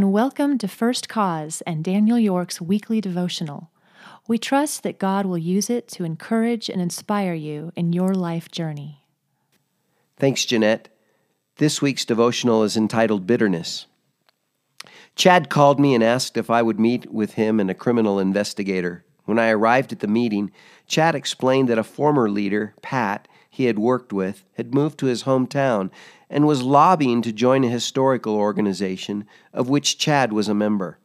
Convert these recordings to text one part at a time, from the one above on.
and welcome to First Cause and Daniel York's weekly devotional. We trust that God will use it to encourage and inspire you in your life journey. Thanks, Jeanette. This week's devotional is entitled Bitterness. Chad called me and asked if I would meet with him and a criminal investigator. When I arrived at the meeting, Chad explained that a former leader, Pat, he had worked with, had moved to his hometown and was lobbying to join a historical organization of which Chad was a member.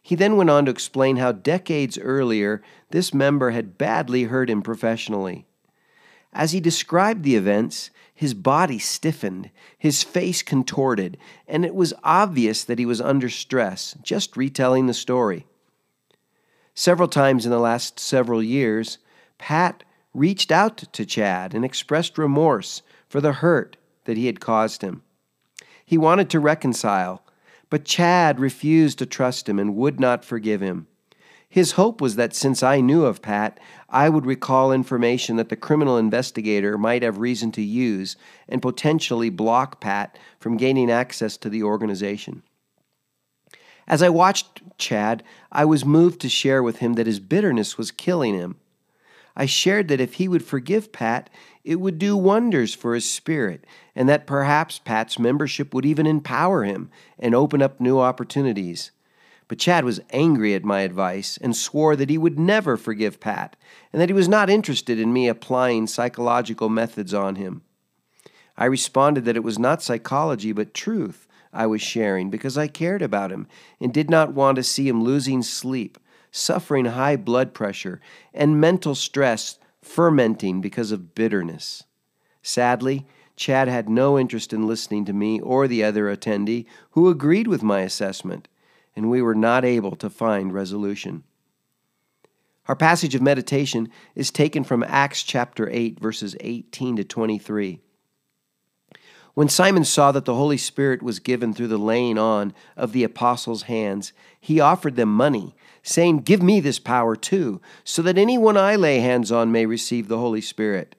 He then went on to explain how decades earlier this member had badly hurt him professionally. As he described the events, his body stiffened, his face contorted, and it was obvious that he was under stress, just retelling the story. Several times in the last several years, Pat reached out to Chad and expressed remorse for the hurt that he had caused him. He wanted to reconcile, but Chad refused to trust him and would not forgive him. His hope was that since I knew of Pat, I would recall information that the criminal investigator might have reason to use and potentially block Pat from gaining access to the organization. As I watched Chad, I was moved to share with him that his bitterness was killing him. I shared that if he would forgive Pat, it would do wonders for his spirit, and that perhaps Pat's membership would even empower him and open up new opportunities. But Chad was angry at my advice and swore that he would never forgive Pat, and that he was not interested in me applying psychological methods on him. I responded that it was not psychology but truth I was sharing because I cared about him and did not want to see him losing sleep suffering high blood pressure, and mental stress fermenting because of bitterness. Sadly, Chad had no interest in listening to me or the other attendee who agreed with my assessment, and we were not able to find resolution. Our passage of meditation is taken from Acts chapter 8, verses 18 to 23. When Simon saw that the Holy Spirit was given through the laying on of the apostles' hands, he offered them money, saying, Give me this power too, so that anyone I lay hands on may receive the Holy Spirit.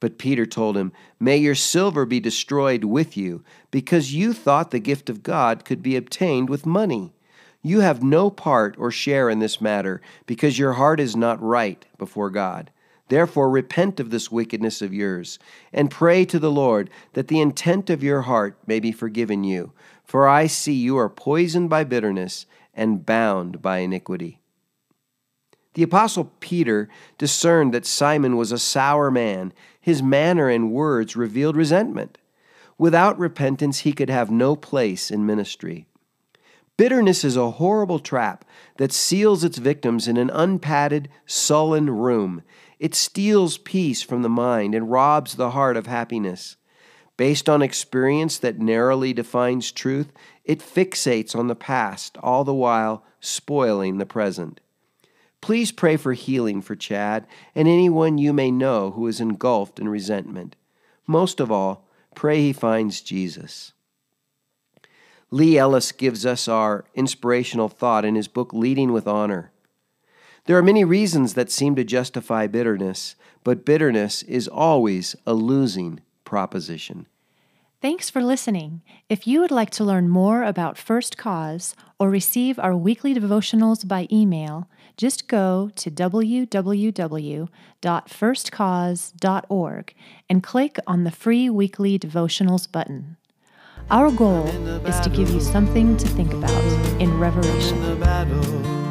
But Peter told him, May your silver be destroyed with you, because you thought the gift of God could be obtained with money. You have no part or share in this matter, because your heart is not right before God. Therefore, repent of this wickedness of yours, and pray to the Lord that the intent of your heart may be forgiven you. For I see you are poisoned by bitterness and bound by iniquity. The Apostle Peter discerned that Simon was a sour man. His manner and words revealed resentment. Without repentance, he could have no place in ministry. Bitterness is a horrible trap that seals its victims in an unpadded, sullen room. It steals peace from the mind and robs the heart of happiness. Based on experience that narrowly defines truth, it fixates on the past, all the while spoiling the present. Please pray for healing for Chad and anyone you may know who is engulfed in resentment. Most of all, pray he finds Jesus. Lee Ellis gives us our inspirational thought in his book Leading with Honor. There are many reasons that seem to justify bitterness, but bitterness is always a losing proposition. Thanks for listening. If you would like to learn more about First Cause or receive our weekly devotionals by email, just go to www.firstcause.org and click on the free weekly devotionals button. Our goal is to give you something to think about in Revelation.